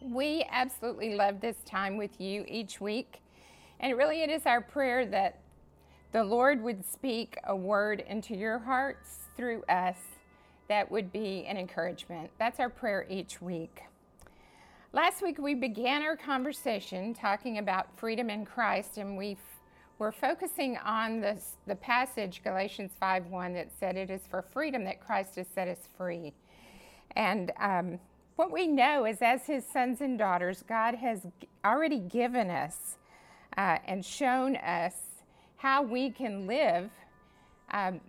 We absolutely love this time with you each week. And really, it is our prayer that the Lord would speak a word into your hearts through us that would be an encouragement. That's our prayer each week. Last week, we began our conversation talking about freedom in Christ, and we were focusing on this, the passage, Galatians 5 1, that said, It is for freedom that Christ has set us free. And um, what we know is, as his sons and daughters, God has already given us uh, and shown us how we can live um,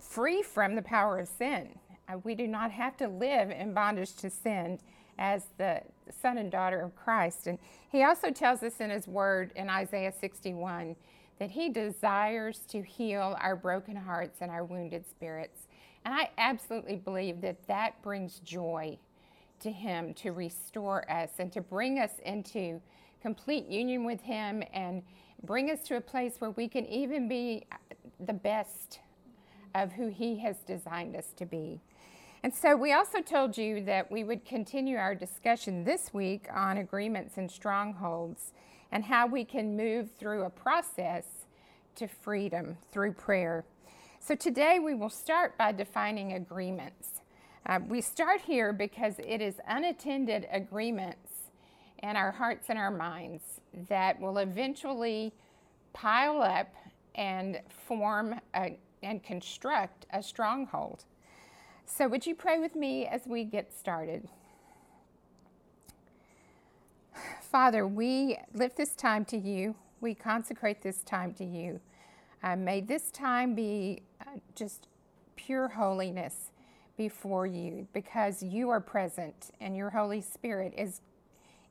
free from the power of sin. Uh, we do not have to live in bondage to sin as the son and daughter of Christ. And he also tells us in his word in Isaiah 61 that he desires to heal our broken hearts and our wounded spirits. And I absolutely believe that that brings joy to Him to restore us and to bring us into complete union with Him and bring us to a place where we can even be the best of who He has designed us to be. And so we also told you that we would continue our discussion this week on agreements and strongholds and how we can move through a process to freedom through prayer. So today we will start by defining agreements. Uh, we start here because it is unattended agreements in our hearts and our minds that will eventually pile up and form a, and construct a stronghold. So, would you pray with me as we get started? Father, we lift this time to you. We consecrate this time to you. Uh, may this time be uh, just pure holiness before you because you are present and your Holy Spirit is,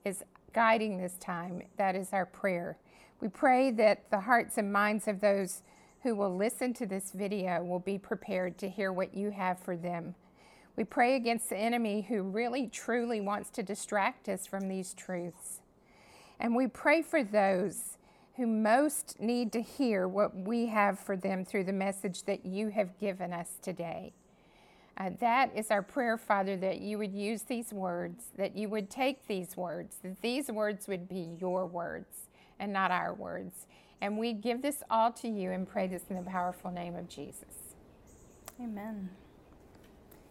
is guiding this time. That is our prayer. We pray that the hearts and minds of those who will listen to this video will be prepared to hear what you have for them. We pray against the enemy who really truly wants to distract us from these truths. And we pray for those who most need to hear what we have for them through the message that you have given us today. Uh, that is our prayer, Father, that you would use these words, that you would take these words, that these words would be your words and not our words. And we give this all to you and pray this in the powerful name of Jesus. Amen.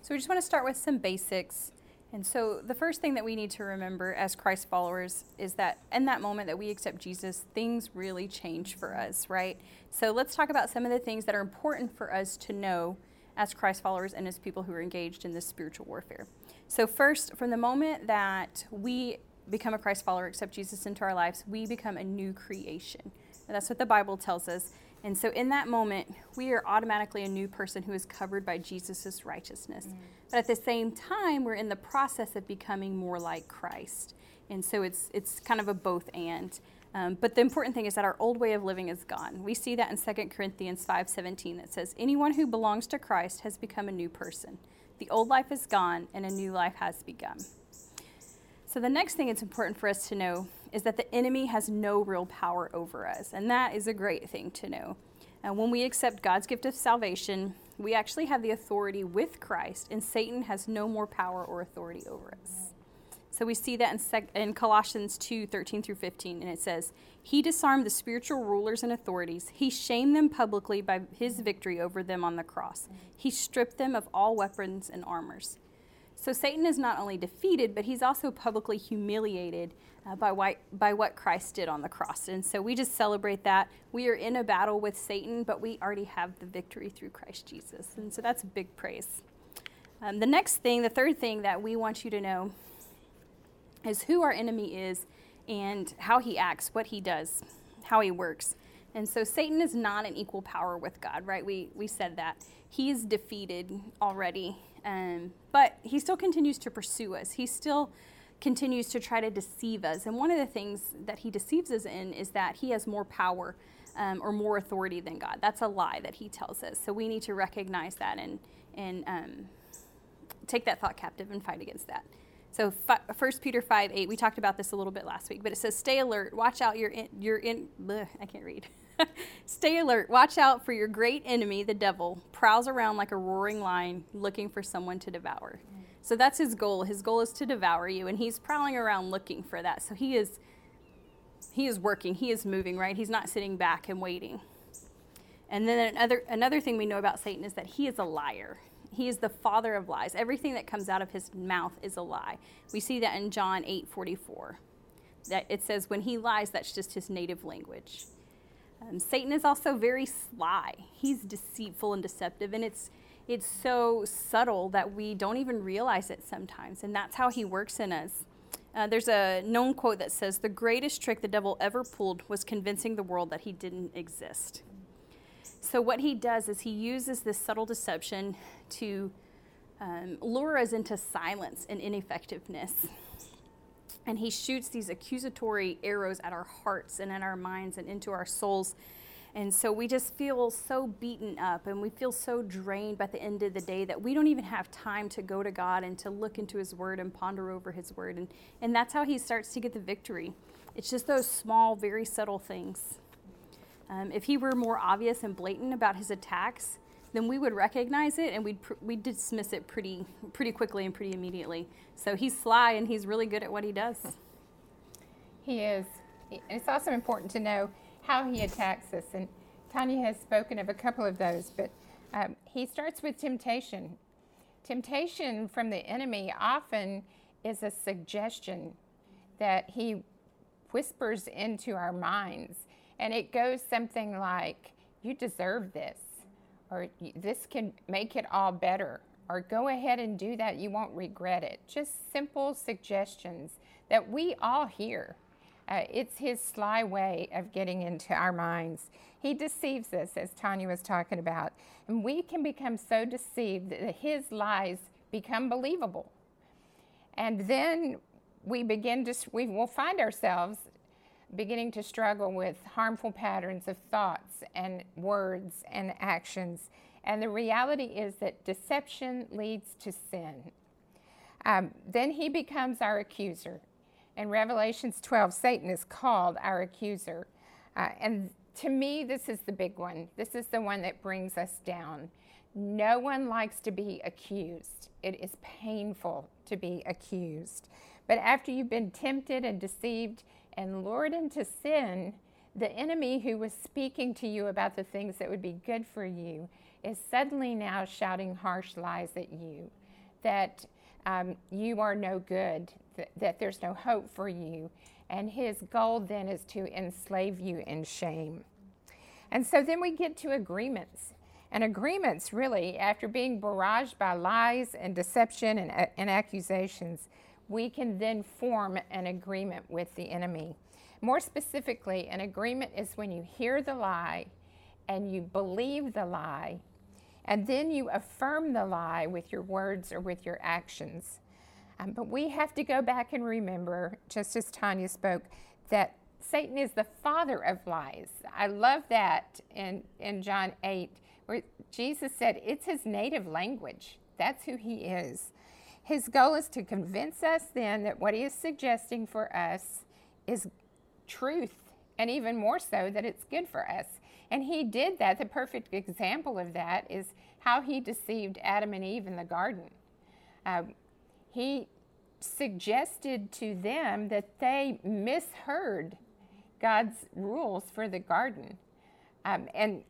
So we just want to start with some basics. And so the first thing that we need to remember as Christ followers is that in that moment that we accept Jesus, things really change for us, right? So let's talk about some of the things that are important for us to know as Christ followers and as people who are engaged in this spiritual warfare. So, first, from the moment that we become a Christ follower, accept Jesus into our lives, we become a new creation. And that's what the Bible tells us. And so, in that moment, we are automatically a new person who is covered by Jesus' righteousness. Mm. But at the same time, we're in the process of becoming more like Christ. And so, it's, it's kind of a both and. Um, but the important thing is that our old way of living is gone. We see that in 2 Corinthians 5:17 that says, "Anyone who belongs to Christ has become a new person. The old life is gone and a new life has begun." So the next thing it's important for us to know is that the enemy has no real power over us, and that is a great thing to know. And when we accept God's gift of salvation, we actually have the authority with Christ, and Satan has no more power or authority over us. So we see that in, sec- in Colossians 2 13 through 15, and it says, He disarmed the spiritual rulers and authorities. He shamed them publicly by his victory over them on the cross. He stripped them of all weapons and armors. So Satan is not only defeated, but he's also publicly humiliated uh, by, why, by what Christ did on the cross. And so we just celebrate that. We are in a battle with Satan, but we already have the victory through Christ Jesus. And so that's a big praise. Um, the next thing, the third thing that we want you to know is who our enemy is and how he acts, what he does, how he works. And so Satan is not an equal power with God, right? We, we said that. He is defeated already, um, but he still continues to pursue us. He still continues to try to deceive us. And one of the things that he deceives us in is that he has more power um, or more authority than God. That's a lie that he tells us. So we need to recognize that and, and um, take that thought captive and fight against that. So First Peter 5, 8, we talked about this a little bit last week, but it says, stay alert, watch out, you're in, you're in bleh, I can't read. stay alert, watch out for your great enemy, the devil, prowls around like a roaring lion looking for someone to devour. So that's his goal. His goal is to devour you, and he's prowling around looking for that. So he is he is working, he is moving, right? He's not sitting back and waiting. And then another another thing we know about Satan is that he is a liar. He is the father of lies. Everything that comes out of his mouth is a lie. We see that in John 8:44. That it says when he lies, that's just his native language. Um, Satan is also very sly. He's deceitful and deceptive, and it's it's so subtle that we don't even realize it sometimes. And that's how he works in us. Uh, there's a known quote that says, The greatest trick the devil ever pulled was convincing the world that he didn't exist. So, what he does is he uses this subtle deception to um, lure us into silence and ineffectiveness. And he shoots these accusatory arrows at our hearts and in our minds and into our souls and so we just feel so beaten up and we feel so drained by the end of the day that we don't even have time to go to God and to look into His Word and ponder over His Word. And, and that's how He starts to get the victory. It's just those small, very subtle things. Um, if He were more obvious and blatant about His attacks, then we would recognize it and we'd, pr- we'd dismiss it pretty, pretty quickly and pretty immediately. So He's sly and He's really good at what He does. He is. It's also important to know how he attacks us. And Tanya has spoken of a couple of those, but um, he starts with temptation. Temptation from the enemy often is a suggestion that he whispers into our minds. And it goes something like, You deserve this, or this can make it all better, or go ahead and do that, you won't regret it. Just simple suggestions that we all hear. Uh, it's his sly way of getting into our minds. He deceives us, as Tanya was talking about. And we can become so deceived that his lies become believable. And then we begin to, we will find ourselves beginning to struggle with harmful patterns of thoughts and words and actions. And the reality is that deception leads to sin. Um, then he becomes our accuser. In Revelations 12, Satan is called our accuser. Uh, and to me, this is the big one. This is the one that brings us down. No one likes to be accused. It is painful to be accused. But after you've been tempted and deceived and lured into sin, the enemy who was speaking to you about the things that would be good for you is suddenly now shouting harsh lies at you that um, you are no good, th- that there's no hope for you. And his goal then is to enslave you in shame. And so then we get to agreements. And agreements, really, after being barraged by lies and deception and, uh, and accusations, we can then form an agreement with the enemy. More specifically, an agreement is when you hear the lie and you believe the lie and then you affirm the lie with your words or with your actions. Um, but we have to go back and remember, just as Tanya spoke, that Satan is the father of lies. I love that in, in John 8, where Jesus said it's his native language. That's who he is. His goal is to convince us then that what he is suggesting for us is truth, and even more so, that it's good for us. And he did that. The perfect example of that is how he deceived Adam and Eve in the garden. Uh, he suggested to them that they misheard God's rules for the garden. Um, and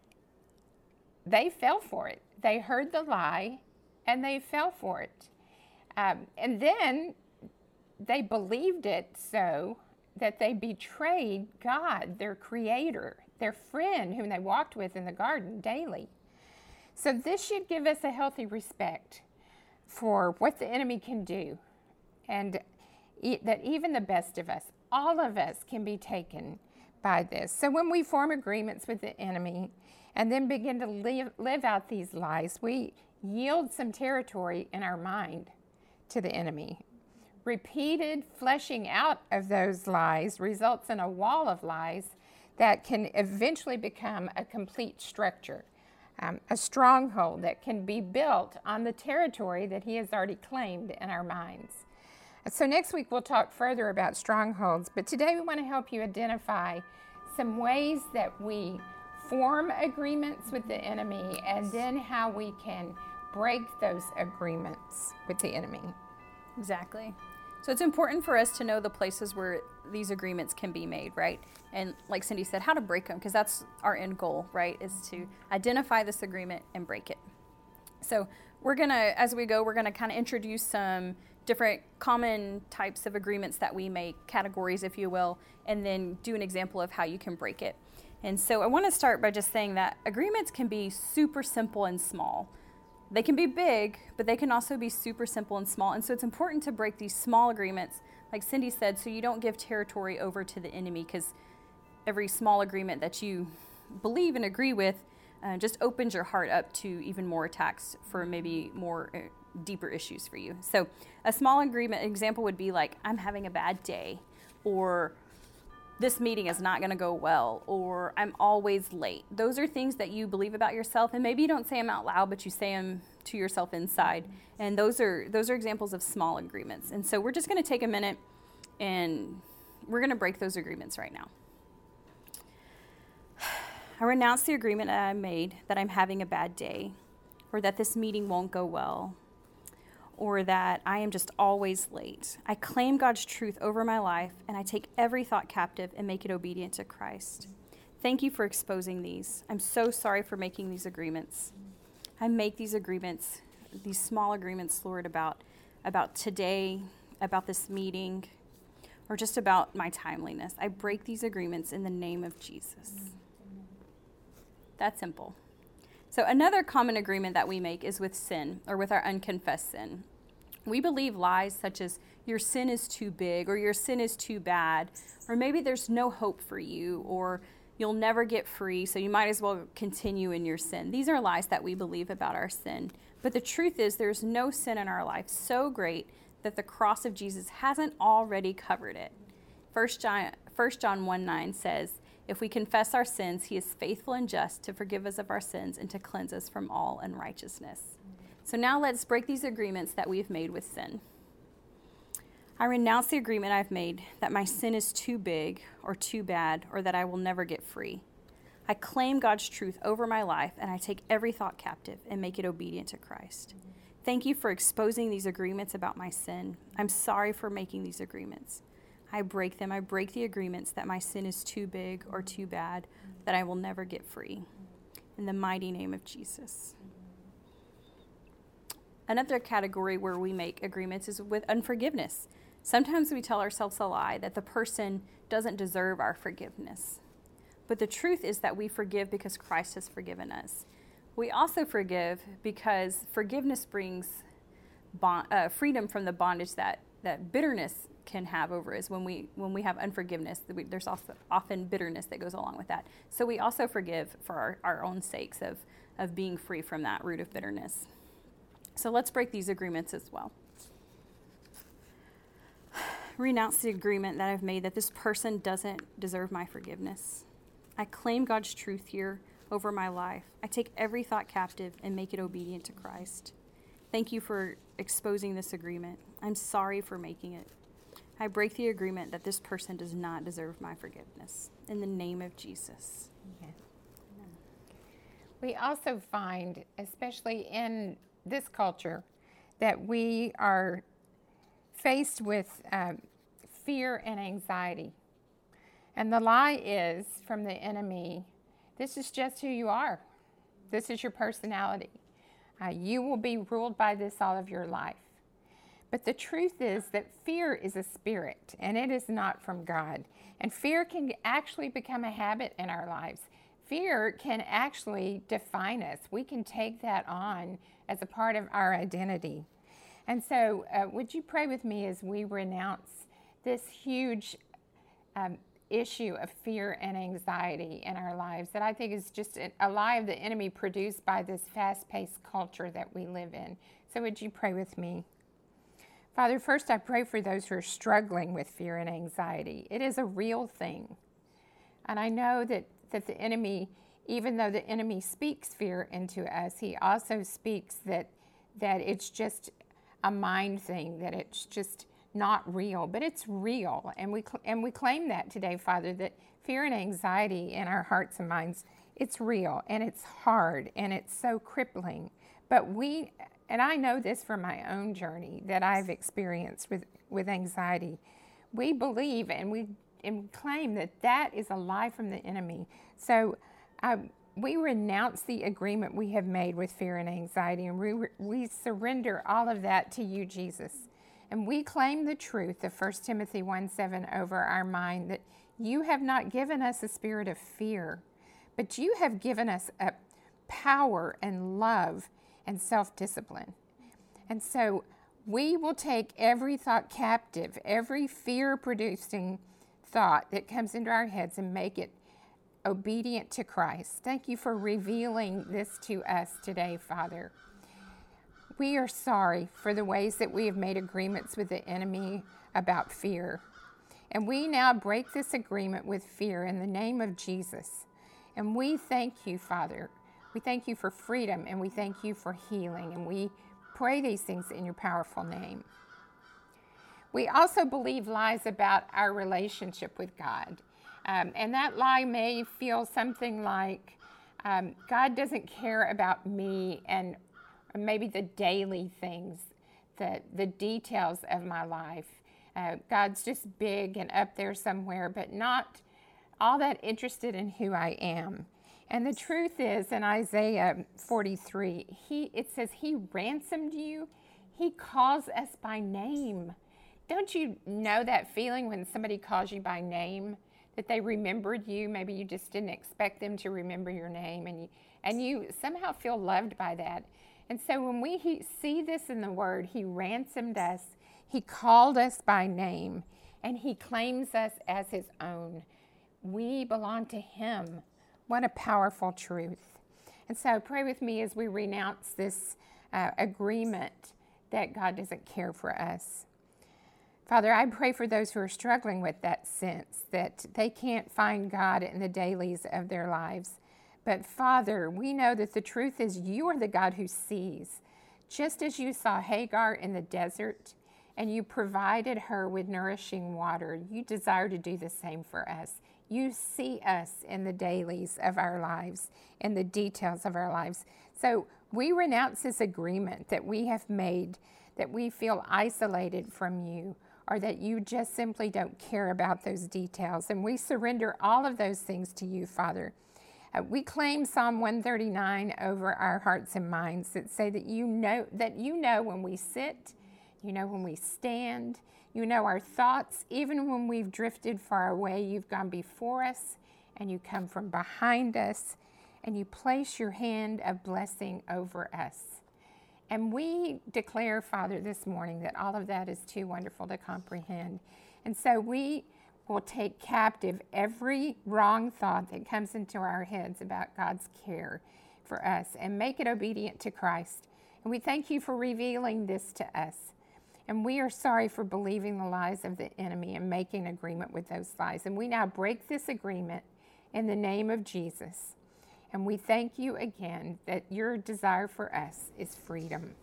they fell for it. They heard the lie and they fell for it. Um, and then they believed it so that they betrayed God, their creator, their friend whom they walked with in the garden daily. So, this should give us a healthy respect for what the enemy can do, and that even the best of us, all of us, can be taken by this. So, when we form agreements with the enemy and then begin to live, live out these lies, we yield some territory in our mind to the enemy. Repeated fleshing out of those lies results in a wall of lies that can eventually become a complete structure, um, a stronghold that can be built on the territory that He has already claimed in our minds. So, next week we'll talk further about strongholds, but today we want to help you identify some ways that we form agreements with the enemy and then how we can break those agreements with the enemy. Exactly. So it's important for us to know the places where these agreements can be made, right? And like Cindy said, how to break them, because that's our end goal, right? Is to identify this agreement and break it. So we're to, as we go, we're to kind of introduce some different common types of agreements that we make, categories, if you will, and then do an example of how you can break it. And so I want to start by just saying that agreements can be super simple and small. They can be big, but they can also be super simple and small. And so it's important to break these small agreements, like Cindy said, so you don't give territory over to the enemy, because every small agreement that you believe and agree with uh, just opens your heart up to even more attacks for maybe more uh, deeper issues for you. So, a small agreement example would be like, I'm having a bad day, or this meeting is not going to go well or I'm always late. Those are things that you believe about yourself and maybe you don't say them out loud but you say them to yourself inside. And those are those are examples of small agreements. And so we're just going to take a minute and we're going to break those agreements right now. I renounce the agreement that I made that I'm having a bad day or that this meeting won't go well or that I am just always late. I claim God's truth over my life and I take every thought captive and make it obedient to Christ. Thank you for exposing these. I'm so sorry for making these agreements. I make these agreements, these small agreements, Lord, about about today, about this meeting, or just about my timeliness. I break these agreements in the name of Jesus. That's simple. So, another common agreement that we make is with sin or with our unconfessed sin. We believe lies such as your sin is too big or your sin is too bad, or maybe there's no hope for you, or you'll never get free, so you might as well continue in your sin. These are lies that we believe about our sin. But the truth is, there's no sin in our life so great that the cross of Jesus hasn't already covered it. 1 John, 1 John 1 9 says, if we confess our sins, he is faithful and just to forgive us of our sins and to cleanse us from all unrighteousness. So now let's break these agreements that we've made with sin. I renounce the agreement I've made that my sin is too big or too bad or that I will never get free. I claim God's truth over my life and I take every thought captive and make it obedient to Christ. Thank you for exposing these agreements about my sin. I'm sorry for making these agreements. I break them. I break the agreements that my sin is too big or too bad, that I will never get free. In the mighty name of Jesus. Another category where we make agreements is with unforgiveness. Sometimes we tell ourselves a lie that the person doesn't deserve our forgiveness. But the truth is that we forgive because Christ has forgiven us. We also forgive because forgiveness brings bond, uh, freedom from the bondage that, that bitterness can have over us when we when we have unforgiveness there's also often bitterness that goes along with that. So we also forgive for our, our own sakes of of being free from that root of bitterness. So let's break these agreements as well. Renounce the agreement that i've made that this person doesn't deserve my forgiveness. I claim god's truth here over my life. I take every thought captive and make it obedient to christ. Thank you for exposing this agreement. I'm sorry for making it I break the agreement that this person does not deserve my forgiveness. In the name of Jesus. Amen. We also find, especially in this culture, that we are faced with um, fear and anxiety. And the lie is from the enemy this is just who you are, this is your personality. Uh, you will be ruled by this all of your life. But the truth is that fear is a spirit and it is not from God. And fear can actually become a habit in our lives. Fear can actually define us. We can take that on as a part of our identity. And so, uh, would you pray with me as we renounce this huge um, issue of fear and anxiety in our lives that I think is just a lie of the enemy produced by this fast paced culture that we live in? So, would you pray with me? Father, first I pray for those who are struggling with fear and anxiety. It is a real thing. And I know that, that the enemy, even though the enemy speaks fear into us, he also speaks that, that it's just a mind thing, that it's just not real, but it's real. And we, and we claim that today, Father, that fear and anxiety in our hearts and minds, it's real and it's hard and it's so crippling. But we and I know this from my own journey that I've experienced with, with anxiety. We believe and we and claim that that is a lie from the enemy. So uh, we renounce the agreement we have made with fear and anxiety, and we, we surrender all of that to you, Jesus. And we claim the truth of 1 Timothy 1 7 over our mind that you have not given us a spirit of fear, but you have given us a power and love and self discipline. And so we will take every thought captive, every fear producing thought that comes into our heads and make it obedient to Christ. Thank you for revealing this to us today, Father. We are sorry for the ways that we have made agreements with the enemy about fear. And we now break this agreement with fear in the name of Jesus. And we thank you, Father. We thank you for freedom and we thank you for healing. And we pray these things in your powerful name. We also believe lies about our relationship with God. Um, and that lie may feel something like um, God doesn't care about me and maybe the daily things, the, the details of my life. Uh, God's just big and up there somewhere, but not all that interested in who I am. And the truth is, in Isaiah 43, he, it says, He ransomed you, He calls us by name. Don't you know that feeling when somebody calls you by name? that they remembered you. Maybe you just didn't expect them to remember your name, and you, and you somehow feel loved by that. And so when we he, see this in the Word, He ransomed us, He called us by name, and He claims us as His own. We belong to Him. What a powerful truth. And so pray with me as we renounce this uh, agreement that God doesn't care for us. Father, I pray for those who are struggling with that sense that they can't find God in the dailies of their lives. But Father, we know that the truth is you are the God who sees. Just as you saw Hagar in the desert and you provided her with nourishing water, you desire to do the same for us. You see us in the dailies of our lives, in the details of our lives. So we renounce this agreement that we have made that we feel isolated from you or that you just simply don't care about those details. And we surrender all of those things to you, Father. Uh, we claim Psalm 139 over our hearts and minds that say that you know that you know when we sit, you know when we stand, you know our thoughts, even when we've drifted far away, you've gone before us and you come from behind us and you place your hand of blessing over us. And we declare, Father, this morning that all of that is too wonderful to comprehend. And so we will take captive every wrong thought that comes into our heads about God's care for us and make it obedient to Christ. And we thank you for revealing this to us. And we are sorry for believing the lies of the enemy and making agreement with those lies. And we now break this agreement in the name of Jesus. And we thank you again that your desire for us is freedom.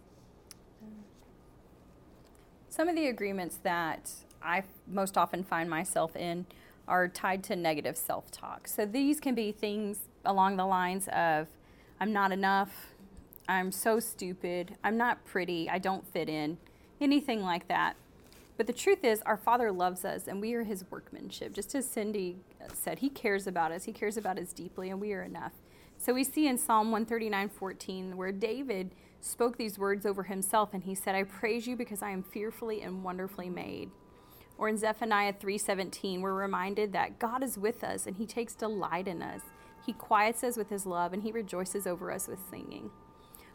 Some of the agreements that I most often find myself in are tied to negative self talk. So these can be things along the lines of I'm not enough, I'm so stupid, I'm not pretty, I don't fit in, anything like that. But the truth is, our Father loves us and we are His workmanship. Just as Cindy said, He cares about us, He cares about us deeply, and we are enough. So we see in Psalm 139 14 where David spoke these words over himself and he said, I praise you because I am fearfully and wonderfully made. Or in Zephaniah 3:17, we're reminded that God is with us and he takes delight in us. He quiets us with his love and he rejoices over us with singing.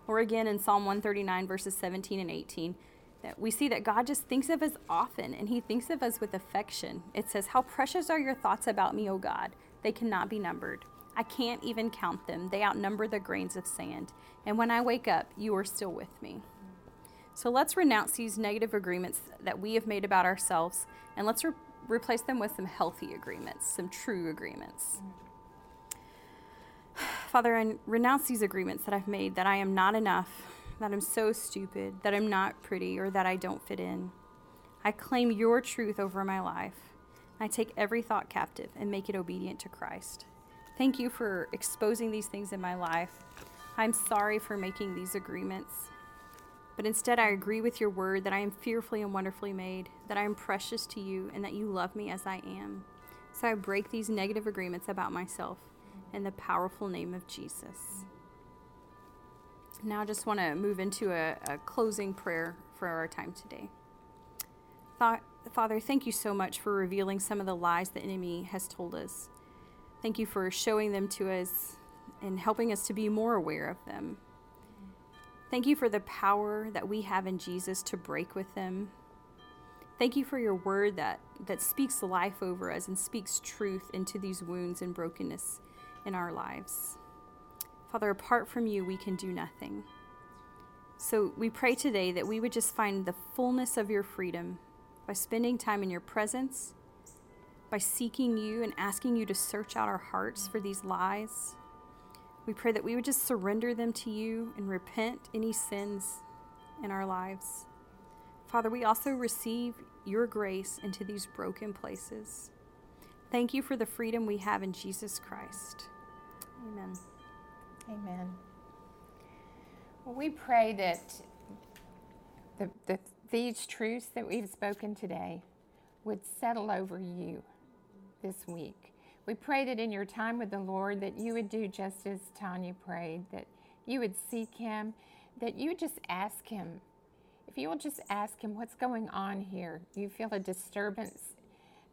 Or again in Psalm 139 verses 17 and 18, that we see that God just thinks of us often and he thinks of us with affection. It says, "How precious are your thoughts about me, O God. They cannot be numbered." I can't even count them. They outnumber the grains of sand. And when I wake up, you are still with me. So let's renounce these negative agreements that we have made about ourselves and let's re- replace them with some healthy agreements, some true agreements. Father, I renounce these agreements that I've made that I am not enough, that I'm so stupid, that I'm not pretty, or that I don't fit in. I claim your truth over my life. I take every thought captive and make it obedient to Christ. Thank you for exposing these things in my life. I'm sorry for making these agreements. But instead, I agree with your word that I am fearfully and wonderfully made, that I am precious to you, and that you love me as I am. So I break these negative agreements about myself in the powerful name of Jesus. Now, I just want to move into a, a, closing prayer for our time today. Father, thank you so much for revealing some of the lies the enemy has told us. Thank you for showing them to us and helping us to be more aware of them. Thank you for the power that we have in Jesus to break with them. Thank you for your word that, that speaks life over us and speaks truth into these wounds and brokenness in our lives. Father, apart from you, we can do nothing. So we pray today that we would just find the fullness of your freedom by spending time in your presence, by seeking you and asking you to search out our hearts for these lies we pray that we would just surrender them to you and repent any sins in our lives. Father, we also receive your grace into these broken places. Thank you for the freedom we have in Jesus Christ. Amen. Amen. Well, we pray that the, the, these truths that we've spoken today would settle over you this week. We pray that in your time with the Lord that you would do just as Tanya prayed, that you would seek him, that you would just ask him. If you will just ask him what's going on here, you feel a disturbance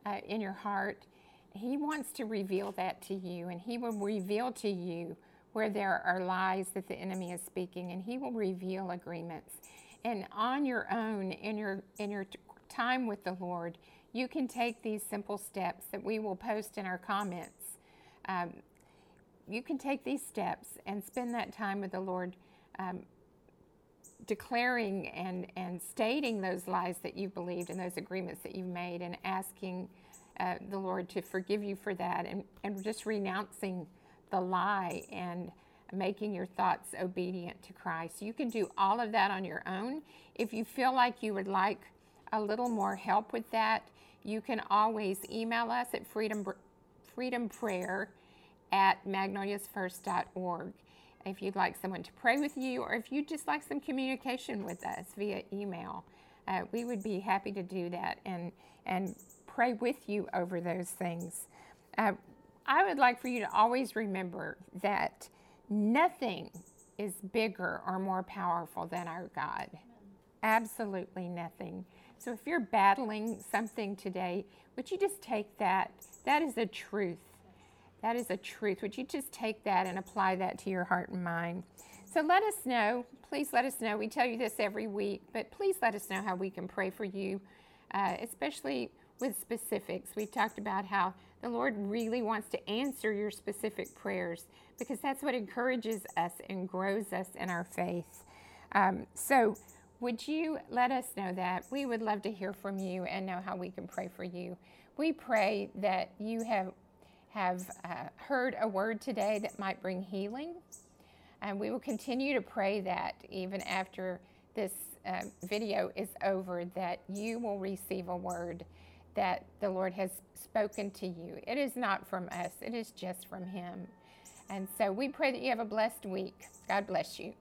uh, in your heart, he wants to reveal that to you, and he will reveal to you where there are lies that the enemy is speaking, and he will reveal agreements. And on your own, in your in your time with the Lord, you can take these simple steps that we will post in our comments. Um, you can take these steps and spend that time with the Lord, um, declaring and, and stating those lies that you've believed and those agreements that you've made, and asking uh, the Lord to forgive you for that, and, and just renouncing the lie and making your thoughts obedient to Christ. You can do all of that on your own. If you feel like you would like a little more help with that, you can always email us at freedom, freedomprayer at magnoliasfirst.org if you'd like someone to pray with you or if you'd just like some communication with us via email. Uh, we would be happy to do that and, and pray with you over those things. Uh, I would like for you to always remember that nothing is bigger or more powerful than our God. Absolutely nothing. So if you're battling something today, would you just take that? That is a truth. That is a truth. Would you just take that and apply that to your heart and mind? So let us know. Please let us know. We tell you this every week, but please let us know how we can pray for you, uh, especially with specifics. We've talked about how the Lord really wants to answer your specific prayers because that's what encourages us and grows us in our faith. Um, so, would you let us know that? We would love to hear from you and know how we can pray for you. We pray that you have have uh, heard a word today that might bring healing, and we will continue to pray that even after this uh, video is over, that you will receive a word that the Lord has spoken to you. It is not from us; it is just from Him. And so we pray that you have a blessed week. God bless you.